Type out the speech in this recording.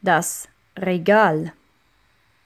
Das Regal.